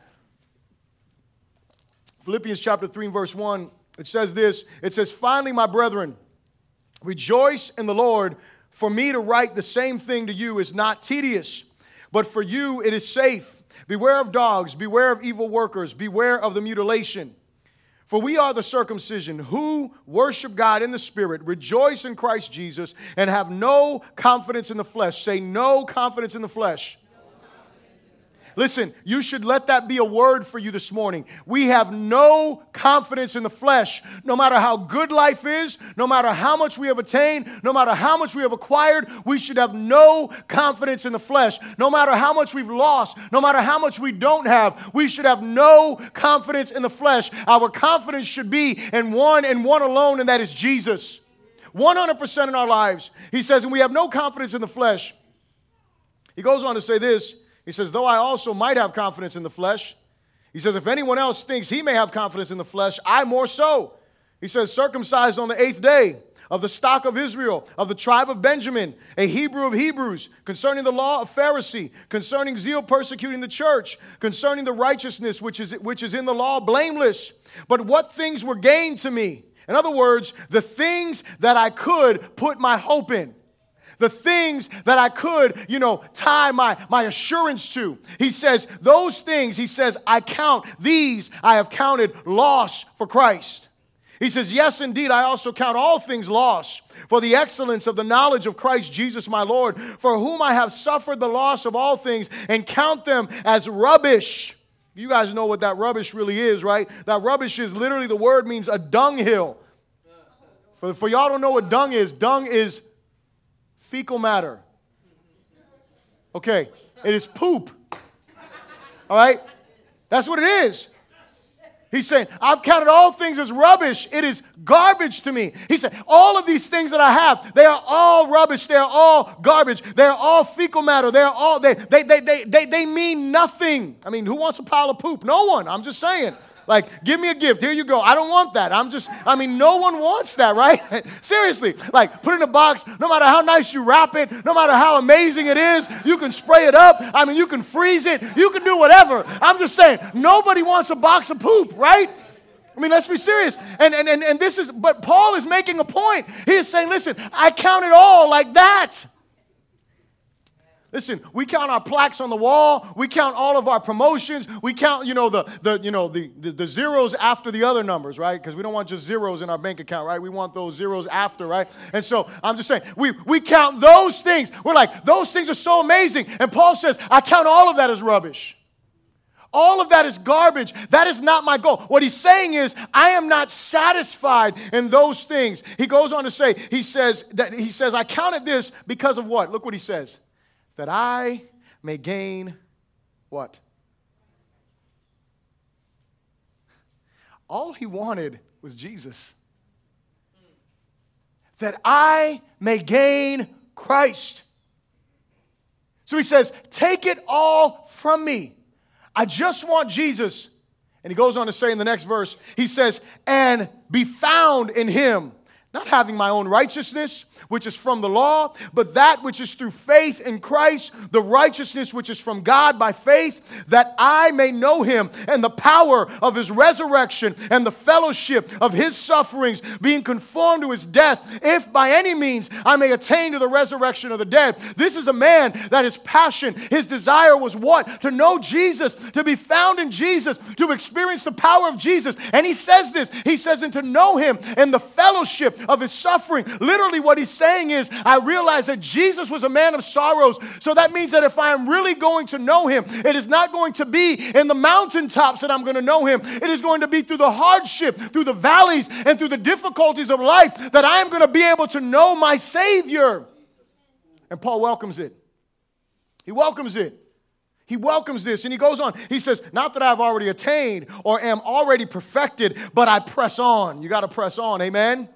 Philippians chapter 3 verse 1, it says this It says, Finally, my brethren, rejoice in the Lord. For me to write the same thing to you is not tedious, but for you it is safe. Beware of dogs, beware of evil workers, beware of the mutilation. For we are the circumcision who worship God in the Spirit, rejoice in Christ Jesus, and have no confidence in the flesh. Say, no confidence in the flesh. Listen, you should let that be a word for you this morning. We have no confidence in the flesh. No matter how good life is, no matter how much we have attained, no matter how much we have acquired, we should have no confidence in the flesh. No matter how much we've lost, no matter how much we don't have, we should have no confidence in the flesh. Our confidence should be in one and one alone, and that is Jesus. 100% in our lives. He says, and we have no confidence in the flesh. He goes on to say this he says, Though I also might have confidence in the flesh, he says, If anyone else thinks he may have confidence in the flesh, I more so. He says, Circumcised on the eighth day of the stock of Israel, of the tribe of Benjamin, a Hebrew of Hebrews, concerning the law of Pharisee, concerning zeal persecuting the church, concerning the righteousness which is, which is in the law, blameless. But what things were gained to me? In other words, the things that I could put my hope in the things that I could, you know, tie my, my assurance to. He says, those things, he says, I count these, I have counted loss for Christ. He says, Yes, indeed, I also count all things loss for the excellence of the knowledge of Christ Jesus my Lord, for whom I have suffered the loss of all things and count them as rubbish. You guys know what that rubbish really is, right? That rubbish is literally the word means a dunghill. For, for y'all don't know what dung is, dung is fecal matter. Okay, it is poop. All right? That's what it is. He's saying, I've counted all things as rubbish. It is garbage to me. He said, All of these things that I have, they are all rubbish. They are all garbage. They are all fecal matter. They are all, they, they, they, they, they, they mean nothing. I mean, who wants a pile of poop? No one. I'm just saying. Like, give me a gift. Here you go. I don't want that. I'm just, I mean, no one wants that, right? Seriously. Like, put in a box, no matter how nice you wrap it, no matter how amazing it is, you can spray it up. I mean, you can freeze it, you can do whatever. I'm just saying, nobody wants a box of poop, right? I mean, let's be serious. And, and, and, and this is, but Paul is making a point. He is saying, listen, I count it all like that. Listen, we count our plaques on the wall. We count all of our promotions. We count, you know, the, the you know, the, the, the zeros after the other numbers, right? Because we don't want just zeros in our bank account, right? We want those zeros after, right? And so I'm just saying, we, we count those things. We're like, those things are so amazing. And Paul says, I count all of that as rubbish. All of that is garbage. That is not my goal. What he's saying is, I am not satisfied in those things. He goes on to say, he says that he says, I counted this because of what? Look what he says that I may gain what? All he wanted was Jesus. That I may gain Christ. So he says, Take it all from me. I just want Jesus. And he goes on to say in the next verse, he says, And be found in him, not having my own righteousness which is from the law, but that which is through faith in Christ, the righteousness which is from God by faith, that I may know him and the power of his resurrection and the fellowship of his sufferings, being conformed to his death, if by any means I may attain to the resurrection of the dead. This is a man that his passion, his desire was what? To know Jesus, to be found in Jesus, to experience the power of Jesus. And he says this, he says, and to know him and the fellowship of his suffering. Literally, what he's saying is, I realize that Jesus was a man of sorrows. So that means that if I am really going to know him, it is not going to be in the mountaintops that I'm going to know him. It is going to be through the hardship, through the valleys, and through the difficulties of life that I am going to be able to know my Savior. And Paul welcomes it. He welcomes it. He welcomes this and he goes on. He says, Not that I've already attained or am already perfected, but I press on. You got to press on. Amen.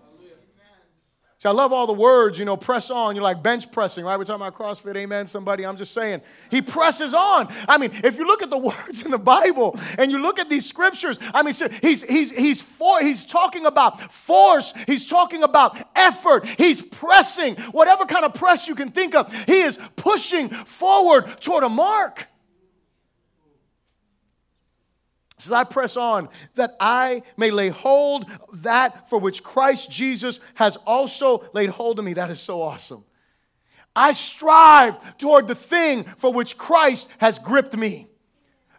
See, I love all the words, you know, press on. You're like bench pressing, right? We're talking about CrossFit, amen, somebody. I'm just saying. He presses on. I mean, if you look at the words in the Bible and you look at these scriptures, I mean, he's, he's, he's, for, he's talking about force. He's talking about effort. He's pressing. Whatever kind of press you can think of, he is pushing forward toward a mark. Says, I press on that I may lay hold that for which Christ Jesus has also laid hold of me. That is so awesome. I strive toward the thing for which Christ has gripped me.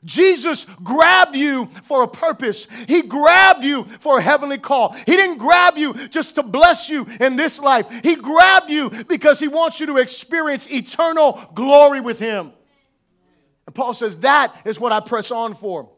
Jesus grabbed you for a purpose. He grabbed you for a heavenly call. He didn't grab you just to bless you in this life. He grabbed you because he wants you to experience eternal glory with him. And Paul says, That is what I press on for.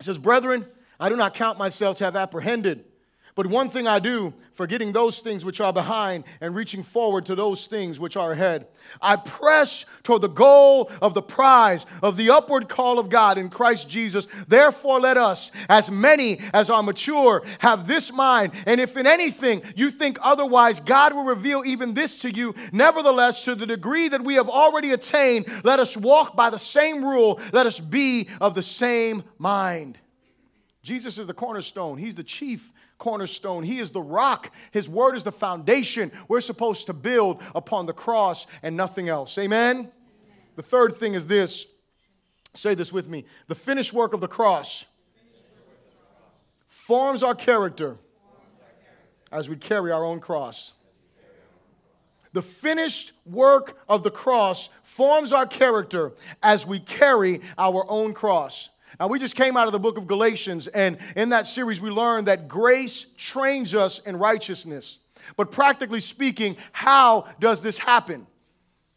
He says, Brethren, I do not count myself to have apprehended. But one thing I do, forgetting those things which are behind and reaching forward to those things which are ahead. I press toward the goal of the prize of the upward call of God in Christ Jesus. Therefore, let us, as many as are mature, have this mind. And if in anything you think otherwise, God will reveal even this to you. Nevertheless, to the degree that we have already attained, let us walk by the same rule. Let us be of the same mind. Jesus is the cornerstone, He's the chief cornerstone. He is the rock. His word is the foundation. We're supposed to build upon the cross and nothing else. Amen? Amen. The third thing is this say this with me the finished work of the cross forms our character as we carry our own cross. The finished work of the cross forms our character as we carry our own cross. Now, we just came out of the book of Galatians, and in that series, we learned that grace trains us in righteousness. But practically speaking, how does this happen?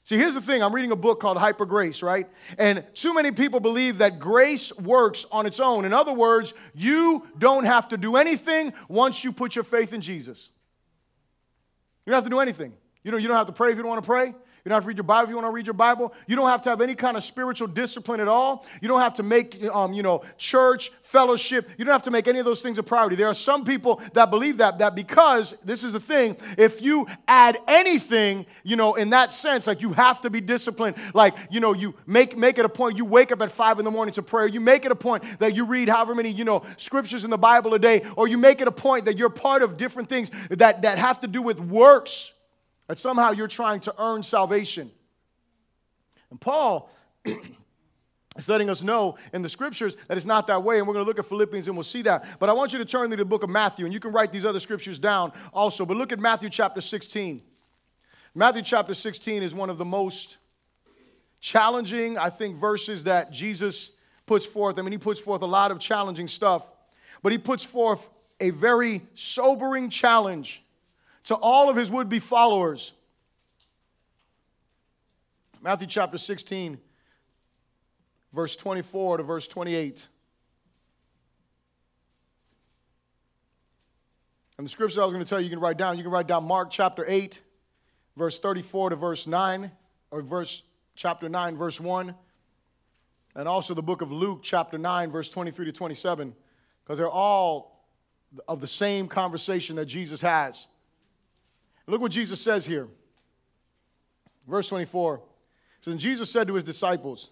See, here's the thing I'm reading a book called Hyper Grace, right? And too many people believe that grace works on its own. In other words, you don't have to do anything once you put your faith in Jesus. You don't have to do anything. You don't, you don't have to pray if you don't want to pray. You don't have to read your Bible if you want to read your Bible. You don't have to have any kind of spiritual discipline at all. You don't have to make, um, you know, church, fellowship. You don't have to make any of those things a priority. There are some people that believe that, that because, this is the thing, if you add anything, you know, in that sense, like you have to be disciplined. Like, you know, you make, make it a point, you wake up at five in the morning to prayer. You make it a point that you read however many, you know, scriptures in the Bible a day, or you make it a point that you're part of different things that, that have to do with works that somehow you're trying to earn salvation. And Paul is letting us know in the scriptures that it's not that way. And we're going to look at Philippians and we'll see that. But I want you to turn to the book of Matthew, and you can write these other scriptures down also. But look at Matthew chapter 16. Matthew chapter 16 is one of the most challenging, I think, verses that Jesus puts forth. I mean, he puts forth a lot of challenging stuff, but he puts forth a very sobering challenge to all of his would be followers. Matthew chapter 16, verse 24 to verse 28. And the scripture I was going to tell you, you can write down. You can write down Mark chapter 8, verse 34 to verse 9, or verse chapter 9, verse 1. And also the book of Luke, chapter 9, verse 23 to 27, because they're all of the same conversation that Jesus has. Look what Jesus says here. Verse 24 says, Jesus said to his disciples,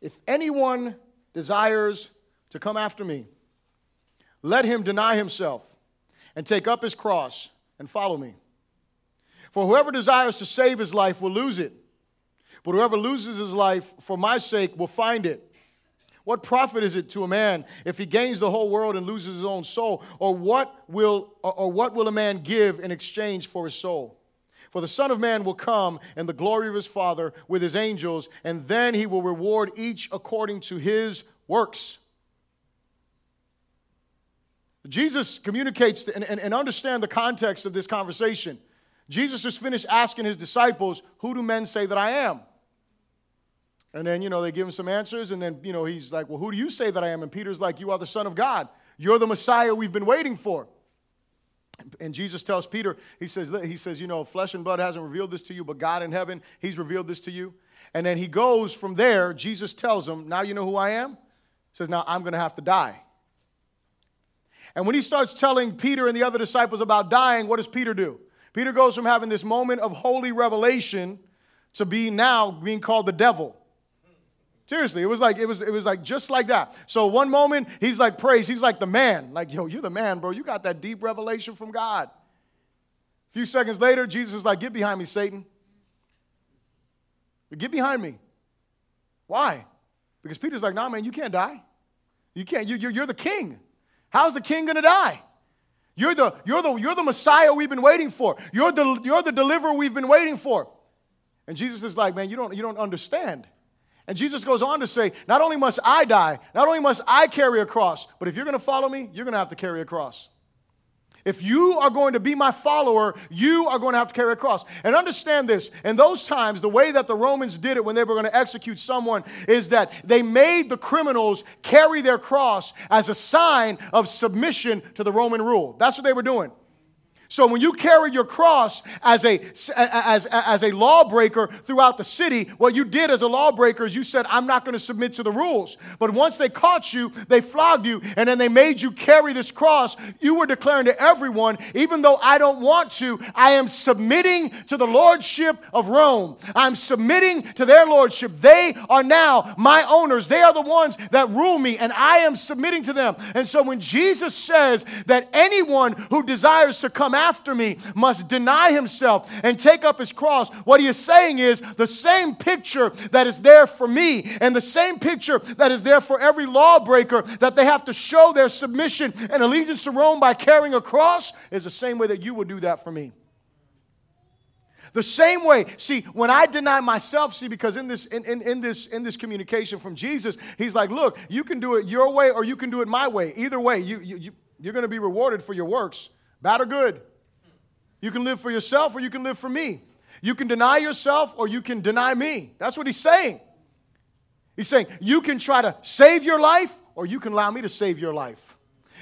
If anyone desires to come after me, let him deny himself and take up his cross and follow me. For whoever desires to save his life will lose it, but whoever loses his life for my sake will find it. What profit is it to a man if he gains the whole world and loses his own soul? Or what will, or what will a man give in exchange for his soul? For the Son of Man will come in the glory of his Father with his angels, and then he will reward each according to his works. Jesus communicates and, and, and understand the context of this conversation. Jesus just finished asking his disciples, Who do men say that I am? And then, you know, they give him some answers, and then, you know, he's like, Well, who do you say that I am? And Peter's like, You are the Son of God. You're the Messiah we've been waiting for. And Jesus tells Peter, he says, he says, you know, flesh and blood hasn't revealed this to you, but God in heaven, he's revealed this to you. And then he goes from there, Jesus tells him, Now you know who I am? He says, Now I'm gonna have to die. And when he starts telling Peter and the other disciples about dying, what does Peter do? Peter goes from having this moment of holy revelation to be now being called the devil. Seriously, it was like it was it was like just like that. So one moment he's like praise, he's like the man. Like, yo, you're the man, bro. You got that deep revelation from God. A few seconds later, Jesus is like, get behind me, Satan. Get behind me. Why? Because Peter's like, nah, man, you can't die. You can't, you, you're, you're the king. How's the king gonna die? You're the, you're, the, you're the Messiah we've been waiting for. You're the, you're the deliverer we've been waiting for. And Jesus is like, man, you don't, you don't understand. And Jesus goes on to say, Not only must I die, not only must I carry a cross, but if you're going to follow me, you're going to have to carry a cross. If you are going to be my follower, you are going to have to carry a cross. And understand this in those times, the way that the Romans did it when they were going to execute someone is that they made the criminals carry their cross as a sign of submission to the Roman rule. That's what they were doing. So when you carry your cross as a, as, as a lawbreaker throughout the city, what you did as a lawbreaker is you said, I'm not going to submit to the rules. But once they caught you, they flogged you, and then they made you carry this cross. You were declaring to everyone, even though I don't want to, I am submitting to the lordship of Rome. I'm submitting to their lordship. They are now my owners. They are the ones that rule me, and I am submitting to them. And so when Jesus says that anyone who desires to come after me must deny himself and take up his cross. What he is saying is the same picture that is there for me and the same picture that is there for every lawbreaker that they have to show their submission and allegiance to Rome by carrying a cross is the same way that you would do that for me. The same way, see, when I deny myself, see, because in this in, in, in, this in this communication from Jesus, he's like, look, you can do it your way or you can do it my way. Either way, you, you, you you're going to be rewarded for your works, bad or good. You can live for yourself or you can live for me. You can deny yourself or you can deny me. That's what he's saying. He's saying you can try to save your life or you can allow me to save your life.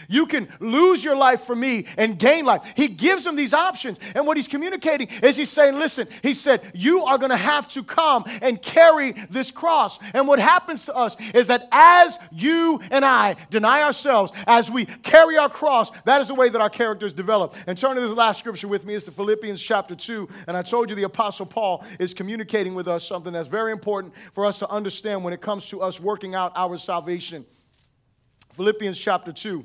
You can lose your life for me and gain life. He gives them these options. And what he's communicating is he's saying, listen, he said, you are going to have to come and carry this cross. And what happens to us is that as you and I deny ourselves, as we carry our cross, that is the way that our characters develop. And turn to this last scripture with me. It's the Philippians chapter 2. And I told you the Apostle Paul is communicating with us something that's very important for us to understand when it comes to us working out our salvation. Philippians chapter 2.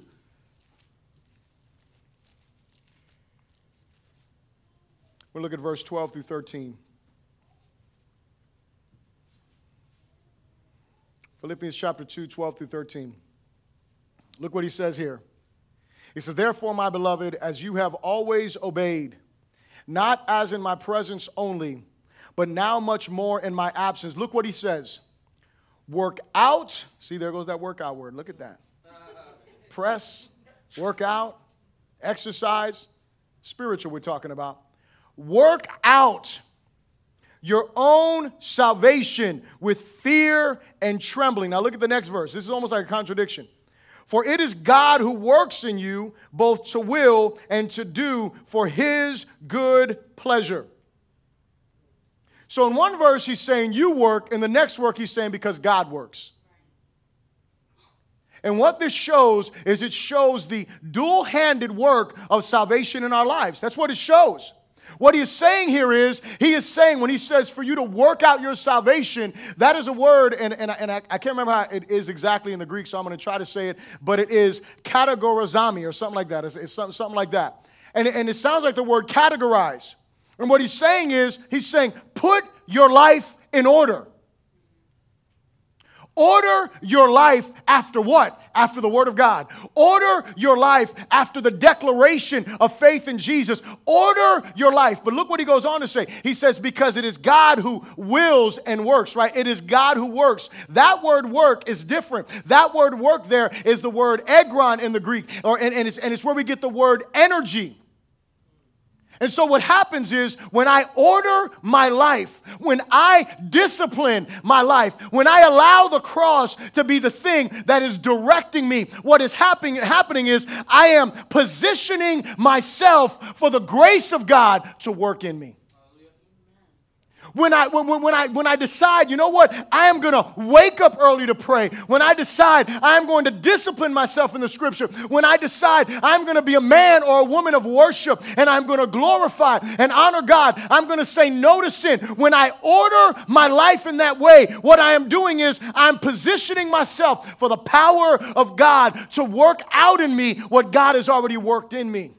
We'll look at verse 12 through 13. Philippians chapter 2, 12 through 13. Look what he says here. He says, Therefore, my beloved, as you have always obeyed, not as in my presence only, but now much more in my absence. Look what he says. Work out. See, there goes that workout word. Look at that. Press, work out, exercise, spiritual, we're talking about Work out your own salvation with fear and trembling. Now, look at the next verse. This is almost like a contradiction. For it is God who works in you both to will and to do for his good pleasure. So, in one verse, he's saying you work, in the next work, he's saying because God works. And what this shows is it shows the dual handed work of salvation in our lives. That's what it shows. What he is saying here is, he is saying, when he says for you to work out your salvation, that is a word, and, and, and I, I can't remember how it is exactly in the Greek, so I'm going to try to say it, but it is categorizami or something like that. It's, it's something, something like that. And, and it sounds like the word categorize. And what he's saying is, he's saying, put your life in order. Order your life after what? After the Word of God. Order your life after the declaration of faith in Jesus. Order your life. But look what he goes on to say. He says, because it is God who wills and works, right? It is God who works. That word work is different. That word work there is the word egron in the Greek, or, and, and, it's, and it's where we get the word energy. And so, what happens is when I order my life, when I discipline my life, when I allow the cross to be the thing that is directing me, what is happening, happening is I am positioning myself for the grace of God to work in me. When I, when, when, I, when I decide, you know what, I am going to wake up early to pray. When I decide I'm going to discipline myself in the scripture. When I decide I'm going to be a man or a woman of worship and I'm going to glorify and honor God, I'm going to say no to sin. When I order my life in that way, what I am doing is I'm positioning myself for the power of God to work out in me what God has already worked in me.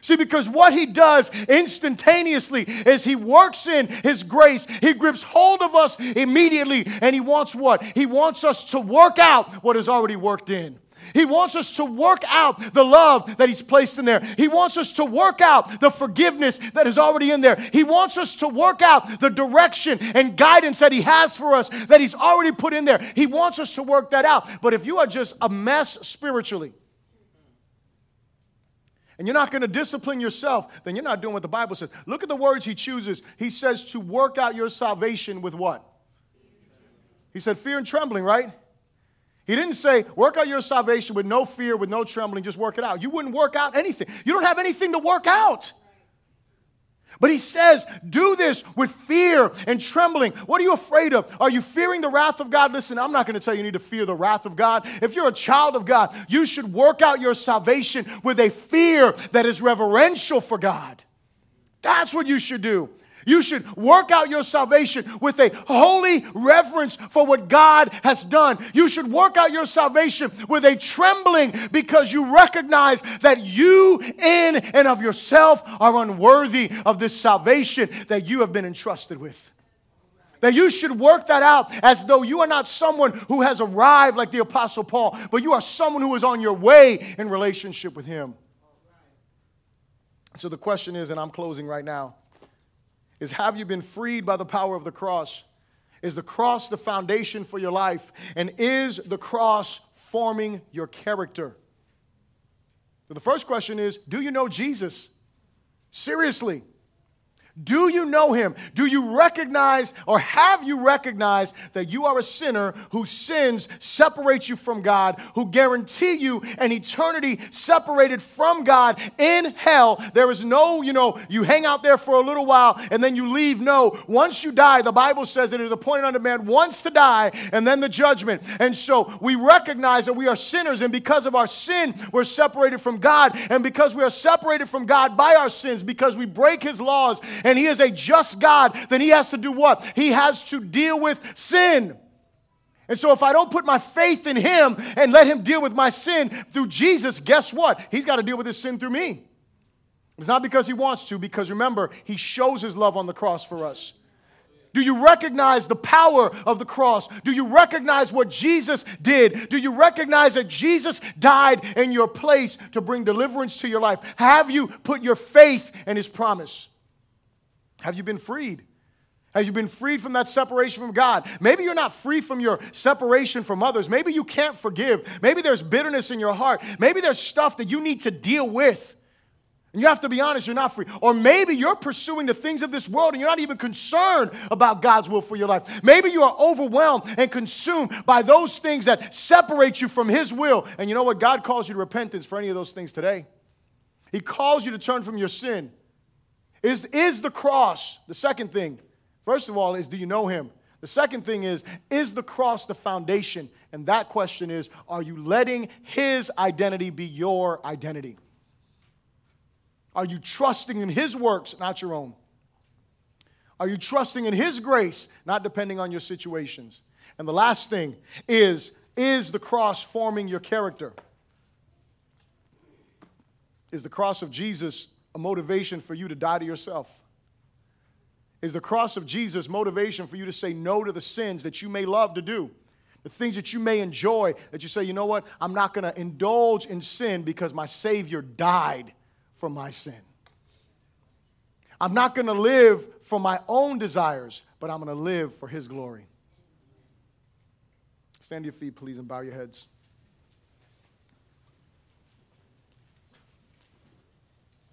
See, because what he does instantaneously is he works in his grace. He grips hold of us immediately, and he wants what? He wants us to work out what is already worked in. He wants us to work out the love that He's placed in there. He wants us to work out the forgiveness that is already in there. He wants us to work out the direction and guidance that He has for us that He's already put in there. He wants us to work that out. But if you are just a mess spiritually, and you're not going to discipline yourself, then you're not doing what the Bible says. Look at the words he chooses. He says to work out your salvation with what? He said fear and trembling, right? He didn't say work out your salvation with no fear, with no trembling, just work it out. You wouldn't work out anything. You don't have anything to work out. But he says, do this with fear and trembling. What are you afraid of? Are you fearing the wrath of God? Listen, I'm not going to tell you you need to fear the wrath of God. If you're a child of God, you should work out your salvation with a fear that is reverential for God. That's what you should do. You should work out your salvation with a holy reverence for what God has done. You should work out your salvation with a trembling because you recognize that you, in and of yourself, are unworthy of this salvation that you have been entrusted with. That you should work that out as though you are not someone who has arrived like the Apostle Paul, but you are someone who is on your way in relationship with Him. So the question is, and I'm closing right now is have you been freed by the power of the cross? Is the cross the foundation for your life? And is the cross forming your character? So the first question is Do you know Jesus? Seriously. Do you know him? Do you recognize or have you recognized that you are a sinner whose sins separate you from God, who guarantee you an eternity separated from God in hell? There is no, you know, you hang out there for a little while and then you leave. No, once you die, the Bible says that it is appointed unto man once to die and then the judgment. And so we recognize that we are sinners, and because of our sin, we're separated from God. And because we are separated from God by our sins, because we break his laws, and he is a just God, then he has to do what? He has to deal with sin. And so, if I don't put my faith in Him and let Him deal with my sin through Jesus, guess what? He's got to deal with His sin through me. It's not because He wants to, because remember, He shows His love on the cross for us. Do you recognize the power of the cross? Do you recognize what Jesus did? Do you recognize that Jesus died in your place to bring deliverance to your life? Have you put your faith in His promise? Have you been freed? Have you been freed from that separation from God? Maybe you're not free from your separation from others. Maybe you can't forgive. Maybe there's bitterness in your heart. Maybe there's stuff that you need to deal with. And you have to be honest, you're not free. Or maybe you're pursuing the things of this world and you're not even concerned about God's will for your life. Maybe you are overwhelmed and consumed by those things that separate you from His will. And you know what? God calls you to repentance for any of those things today. He calls you to turn from your sin. Is, is the cross, the second thing, first of all, is do you know Him? The second thing is, is the cross the foundation? And that question is, are you letting His identity be your identity? Are you trusting in His works, not your own? Are you trusting in His grace, not depending on your situations? And the last thing is is the cross forming your character? Is the cross of Jesus a motivation for you to die to yourself? Is the cross of Jesus motivation for you to say no to the sins that you may love to do? The things that you may enjoy, that you say, you know what, I'm not gonna indulge in sin because my Savior died for my sin. I'm not going to live for my own desires, but I'm going to live for His glory. Stand to your feet, please, and bow your heads.